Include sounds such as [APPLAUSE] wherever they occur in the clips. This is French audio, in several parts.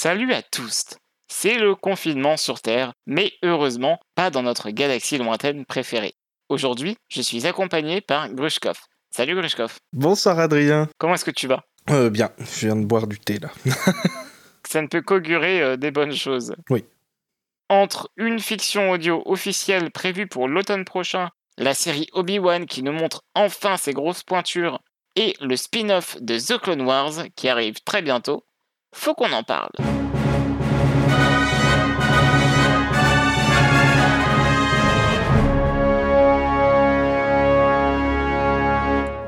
Salut à tous C'est le confinement sur Terre, mais heureusement pas dans notre galaxie lointaine préférée. Aujourd'hui, je suis accompagné par Grushkov. Salut Grushkov. Bonsoir Adrien. Comment est-ce que tu vas? Euh, bien, je viens de boire du thé là. [LAUGHS] Ça ne peut qu'augurer euh, des bonnes choses. Oui. Entre une fiction audio officielle prévue pour l'automne prochain, la série Obi-Wan qui nous montre enfin ses grosses pointures, et le spin-off de The Clone Wars qui arrive très bientôt, faut qu'on en parle.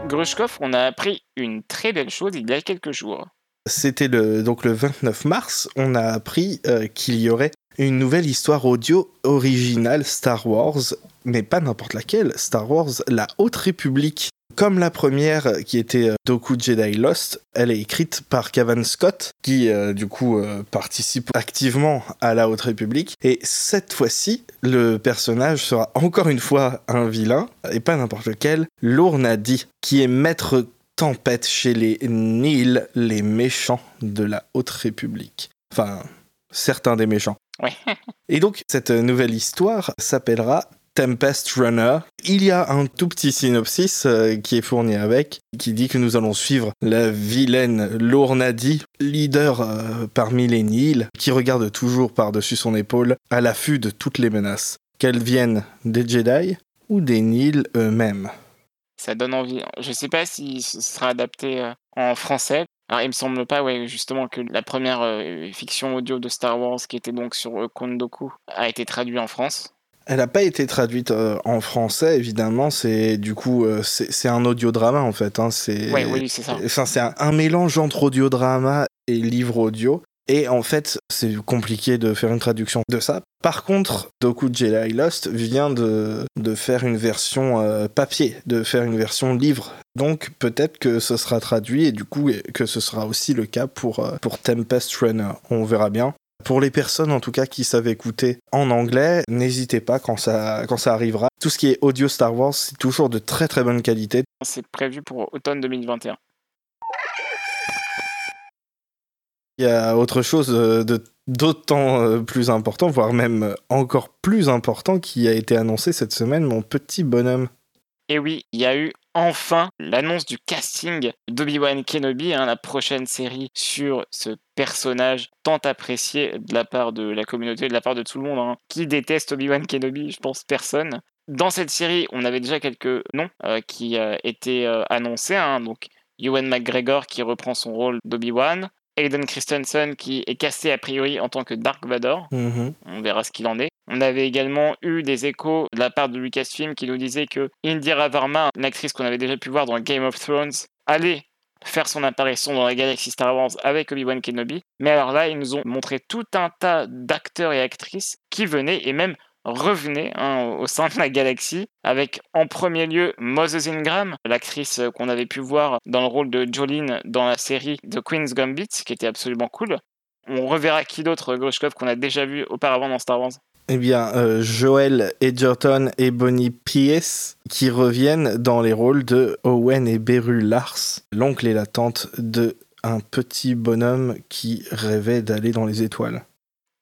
Grushkov, on a appris une très belle chose il y a quelques jours. C'était le, donc le 29 mars, on a appris euh, qu'il y aurait une nouvelle histoire audio originale Star Wars, mais pas n'importe laquelle, Star Wars La Haute République. Comme la première qui était euh, Doku Jedi Lost, elle est écrite par Cavan Scott, qui euh, du coup euh, participe activement à la Haute République. Et cette fois-ci, le personnage sera encore une fois un vilain, et pas n'importe lequel, Lournadi, qui est maître tempête chez les Nils, les méchants de la Haute République. Enfin, certains des méchants. Ouais. [LAUGHS] Et donc, cette nouvelle histoire s'appellera Tempest Runner. Il y a un tout petit synopsis euh, qui est fourni avec, qui dit que nous allons suivre la vilaine Lournadi, leader euh, parmi les Nils, qui regarde toujours par-dessus son épaule, à l'affût de toutes les menaces, qu'elles viennent des Jedi ou des Nils eux-mêmes. Ça donne envie. Je sais pas si ce sera adapté euh, en français. Alors, il me semble pas, justement, que la première fiction audio de Star Wars, qui était donc sur Kondoku, a été traduite en France. Elle n'a pas été traduite euh, en français, évidemment. C'est du coup, euh, c'est un audiodrama en fait. Hein, c'est Ouais, oui, c'est ça. Enfin, c'est un, un mélange entre audiodrama et livre audio. Et en fait, c'est compliqué de faire une traduction de ça. Par contre, Doku Jedi Lost vient de, de faire une version euh, papier, de faire une version livre. Donc peut-être que ce sera traduit et du coup que ce sera aussi le cas pour, euh, pour Tempest Runner. On verra bien. Pour les personnes en tout cas qui savent écouter en anglais, n'hésitez pas quand ça, quand ça arrivera. Tout ce qui est audio Star Wars, c'est toujours de très très bonne qualité. C'est prévu pour automne 2021. Il y a autre chose euh, de d'autant euh, plus important, voire même encore plus important, qui a été annoncé cette semaine, mon petit bonhomme. Et oui, il y a eu enfin l'annonce du casting d'Obi-Wan Kenobi, hein, la prochaine série sur ce personnage tant apprécié de la part de la communauté, de la part de tout le monde. hein. Qui déteste Obi-Wan Kenobi Je pense personne. Dans cette série, on avait déjà quelques noms euh, qui euh, étaient euh, annoncés. hein. donc, Ewan McGregor qui reprend son rôle d'Obi-Wan. Hayden Christensen qui est cassé a priori en tant que Dark Vador. Mhm. On verra ce qu'il en est. On avait également eu des échos de la part de Lucasfilm qui nous disait que Indira Varma, une actrice qu'on avait déjà pu voir dans Game of Thrones, allait faire son apparition dans la galaxie Star Wars avec Obi-Wan Kenobi. Mais alors là, ils nous ont montré tout un tas d'acteurs et actrices qui venaient et même revenaient hein, au sein de la galaxie, avec en premier lieu Moses Ingram, l'actrice qu'on avait pu voir dans le rôle de Jolene dans la série The Queen's Gambit, qui était absolument cool. On reverra qui d'autre, Grushkov, qu'on a déjà vu auparavant dans Star Wars? Eh bien, euh, Joel Edgerton et Bonnie Pierce qui reviennent dans les rôles de Owen et Beru Lars, l'oncle et la tante de un petit bonhomme qui rêvait d'aller dans les étoiles.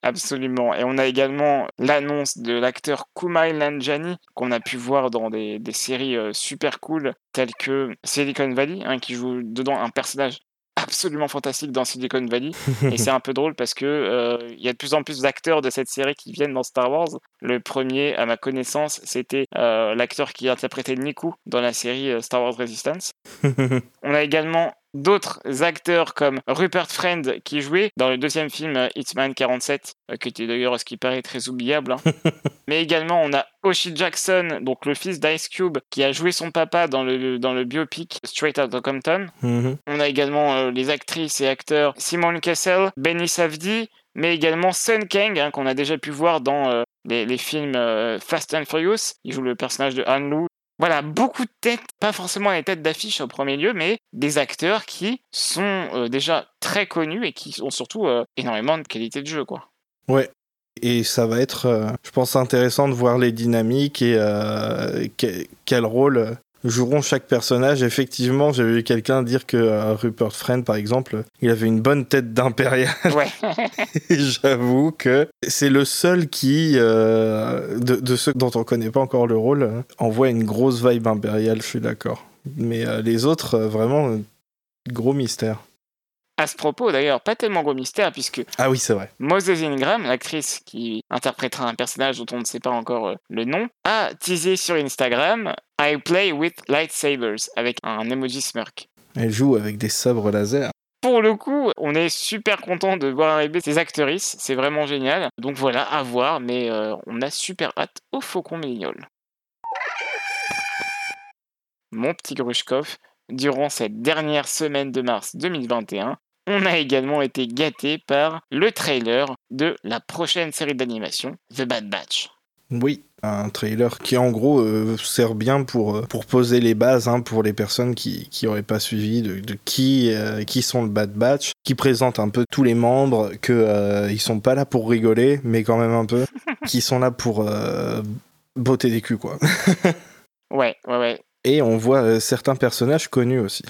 Absolument. Et on a également l'annonce de l'acteur Kumail Nanjiani qu'on a pu voir dans des, des séries euh, super cool telles que Silicon Valley, hein, qui joue dedans un personnage absolument fantastique dans Silicon Valley. Et c'est un [LAUGHS] peu drôle parce que euh, il y a de plus en plus d'acteurs de cette série qui viennent dans Star Wars. Le premier, à ma connaissance, c'était euh, l'acteur qui interprétait Niku dans la série Star Wars Resistance. [LAUGHS] On a également d'autres acteurs comme Rupert Friend qui jouait dans le deuxième film euh, Hitman 47, euh, qui était d'ailleurs ce qui paraît très oubliable. hein. [LAUGHS] Mais également on a Oshie Jackson, donc le fils d'Ice Cube, qui a joué son papa dans le, dans le biopic Straight Outta Compton. Mhm. On a également euh, les actrices et acteurs Simone Kessel, Benny Safdie, mais également Sun Kang, hein, qu'on a déjà pu voir dans euh, les, les films euh, Fast and Furious. Il joue le personnage de Han Lu. Voilà, beaucoup de têtes, pas forcément les têtes d'affiche au premier lieu, mais des acteurs qui sont euh, déjà très connus et qui ont surtout euh, énormément de qualité de jeu, quoi. Ouais. Et ça va être, euh, je pense, intéressant de voir les dynamiques et que- quel rôle joueront chaque personnage. Effectivement, j'ai vu quelqu'un dire que euh, Rupert Friend, par exemple, il avait une bonne tête d'impérial. Ouais. [LAUGHS] Et J'avoue que c'est le seul qui, euh, de, de ceux dont on connaît pas encore le rôle, euh, envoie une grosse vibe impériale, je suis d'accord. Mais euh, les autres, vraiment, gros mystère. à ce propos, d'ailleurs, pas tellement gros mystère, puisque Ah oui, c'est vrai. Moses Ingram, l'actrice qui interprétera un personnage dont on ne sait pas encore le nom, a teasé sur Instagram I play with lightsabers avec un emoji smirk. Elle joue avec des sabres laser. Pour le coup, on est super content de voir arriver ces actrices, c'est vraiment génial. Donc voilà, à voir, mais euh, on a super hâte au Faucon Millénial. Mon petit Grushkov, durant cette dernière semaine de mars 2021, on a également été gâté par le trailer de la prochaine série d'animation, The Bad Batch. Oui, un trailer qui en gros euh, sert bien pour, euh, pour poser les bases hein, pour les personnes qui qui auraient pas suivi de, de qui euh, qui sont le Bad Batch, qui présente un peu tous les membres que euh, ils sont pas là pour rigoler, mais quand même un peu, [LAUGHS] qui sont là pour botter des culs quoi. Ouais, ouais, ouais. Et on voit certains personnages connus aussi.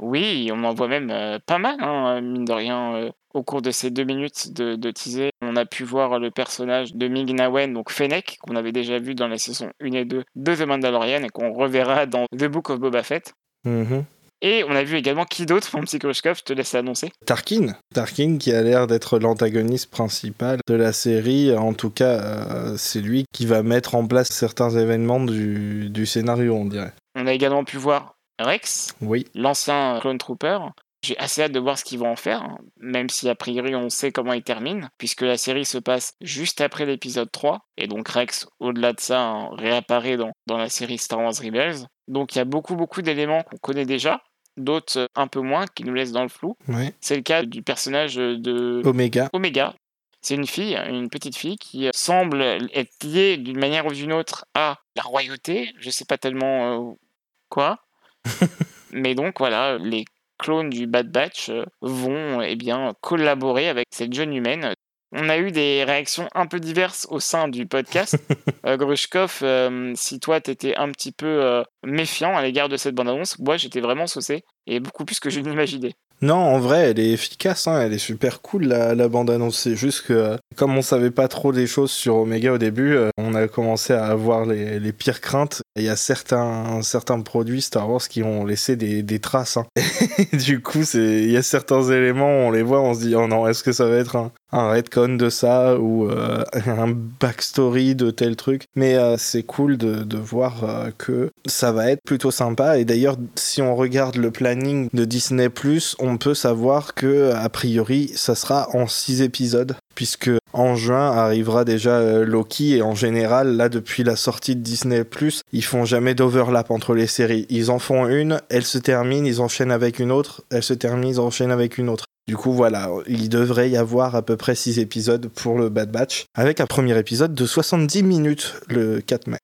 Oui, on en voit même euh, pas mal, hein, mine de rien. euh, au cours de ces deux minutes de, de teaser, on a pu voir le personnage de Ming Na Wen, donc Fennec, qu'on avait déjà vu dans les saisons 1 et 2 de The Mandalorian et qu'on reverra dans The Book of Boba Fett. Mhm. Et on a vu également qui d'autre, mon petit Khrushchev, je te laisse annoncer. Tarkin. Tarkin qui a l'air d'être l'antagoniste principal de la série. En tout cas, euh, c'est lui qui va mettre en place certains événements du, du scénario, on dirait. On a également pu voir Rex, Oui. l'ancien Clone Trooper. J'ai assez hâte de voir ce qu'ils vont en faire, hein, même si a priori on sait comment il termine, puisque la série se passe juste après l'épisode 3, et donc Rex, au-delà de ça, hein, réapparaît dans, dans la série Star Wars Rebels. Donc il y a beaucoup beaucoup d'éléments qu'on connaît déjà, d'autres euh, un peu moins, qui nous laissent dans le flou. C'est le cas du personnage de Omega. Omega. C'est une fille, une petite fille qui euh, semble être liée d'une manière ou d'une autre à la royauté. Je sais pas tellement euh, quoi. [LAUGHS] Mais donc voilà, les clones du Bad Batch euh, vont eh bien collaborer avec cette jeune humaine. On a eu des réactions un peu diverses au sein du podcast. [LAUGHS] euh, Grushkov, euh, si toi t'étais un petit peu euh, méfiant à l'égard de cette bande-annonce, moi j'étais vraiment saucé et beaucoup plus que je n'imaginais. Non, en vrai, elle est efficace, hein, elle est super cool la, la bande-annonce. C'est juste que, euh, comme on savait pas trop des choses sur Omega au début, euh, on a commencé à avoir les, les pires craintes. Il y a certains, certains produits Star Wars qui ont laissé des, des traces. hein. [LAUGHS] Du coup, il y a certains éléments, on les voit, on se dit, oh non, est-ce que ça va être un, un retcon de ça ou euh, [LAUGHS] un backstory de tel truc? Mais c'est cool de, de voir que ça va être plutôt sympa. Et d'ailleurs, si on regarde le planning de Disney+, on peut savoir que a priori, ça sera en six épisodes, puisque en juin arrivera déjà euh, Loki et en général, là depuis la sortie de Disney+, ils font jamais d'overlap entre les séries. Ils en font une, elle se termine, ils enchaînent avec une autre, elle se termine, ils enchaînent avec une autre. Du coup, voilà, il devrait y avoir à peu près 6 épisodes pour le Bad Batch, avec un premier épisode de 70 minutes le 4 mai.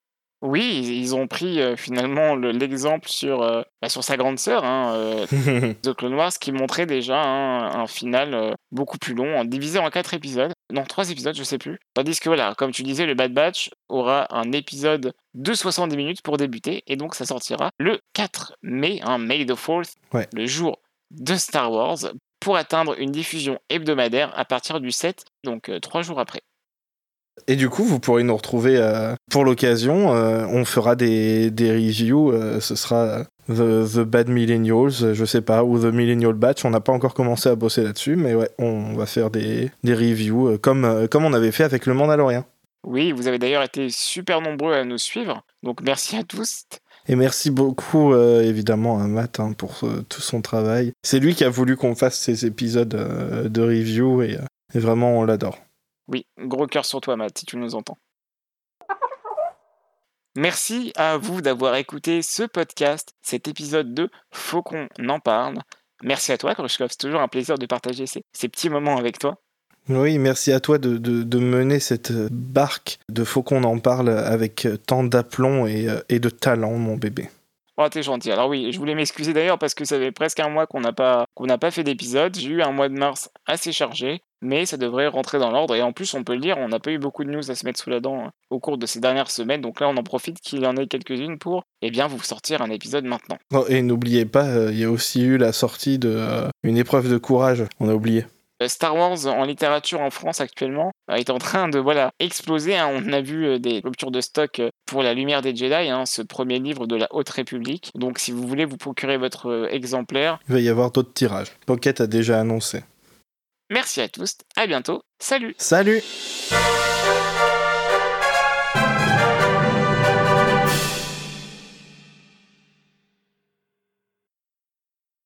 Oui, ils ont pris euh, finalement le- l'exemple sur, euh, bah, sur sa grande sœur, hein, [LAUGHS] euh, The Clone Wars, qui montrait déjà hein, un final beaucoup plus long, en- divisé en quatre épisodes. Non, trois épisodes, je sais plus. Tandis que voilà, comme tu disais, le Bad Batch aura un épisode de 70 minutes pour débuter, et donc ça sortira le 4 mai, hein, May the 4th, Ouais. le jour de Star Wars, pour atteindre une diffusion hebdomadaire à partir du 7, donc trois jours après. Et du coup, vous pourrez nous retrouver euh, pour l'occasion. euh, on fera des, des reviews. euh, ce sera The, The Bad Millennials, je sais pas, ou The Millennial Batch. On n'a pas encore commencé à bosser là-dessus, mais ouais, on va faire des, des reviews comme, comme on avait fait avec le Mandalorian. Oui, vous avez d'ailleurs été super nombreux à nous suivre, donc merci à tous. Et merci beaucoup, euh, évidemment, à Matt hein, pour euh, tout son travail. C'est lui qui a voulu qu'on fasse ces épisodes euh, de review et, et vraiment, on l'adore. Oui, gros cœur sur toi, Matt, si tu nous entends. Merci à vous d'avoir écouté ce podcast, cet épisode de Faut qu'on en parle. Merci à toi, Khrushchev. C'est toujours un plaisir de partager ces, ces petits moments avec toi. Oui, merci à toi de, de, de mener cette barque de Faut qu'on en parle avec tant d'aplomb et, euh, et de talent, mon bébé. Oh, t'es gentil. Alors oui, je voulais m'excuser d'ailleurs parce que ça fait presque un mois qu'on n'a pas, qu'on pas fait d'épisode. J'ai eu un mois de mars assez chargé, mais ça devrait rentrer dans l'ordre. Et en plus, on peut le dire, on n'a pas eu beaucoup de news à se mettre sous la dent hein, au cours de ces dernières semaines. Donc là, on en profite qu'il y en ait quelques-unes pour, eh bien, vous sortir un épisode maintenant. Et n'oubliez pas, euh, il y a aussi eu la sortie de euh, une épreuve de courage. On a oublié. Euh, Star Wars en littérature en France actuellement euh, est en train de voilà exploser. hein. On a vu euh, des ruptures de stock pour La Lumière des Jedi, hein, ce premier livre de la Haute République. Donc si vous voulez vous procurer votre exemplaire, Il va y avoir d'autres tirages. Pocket a déjà annoncé. merci à tous, à bientôt, salut Salut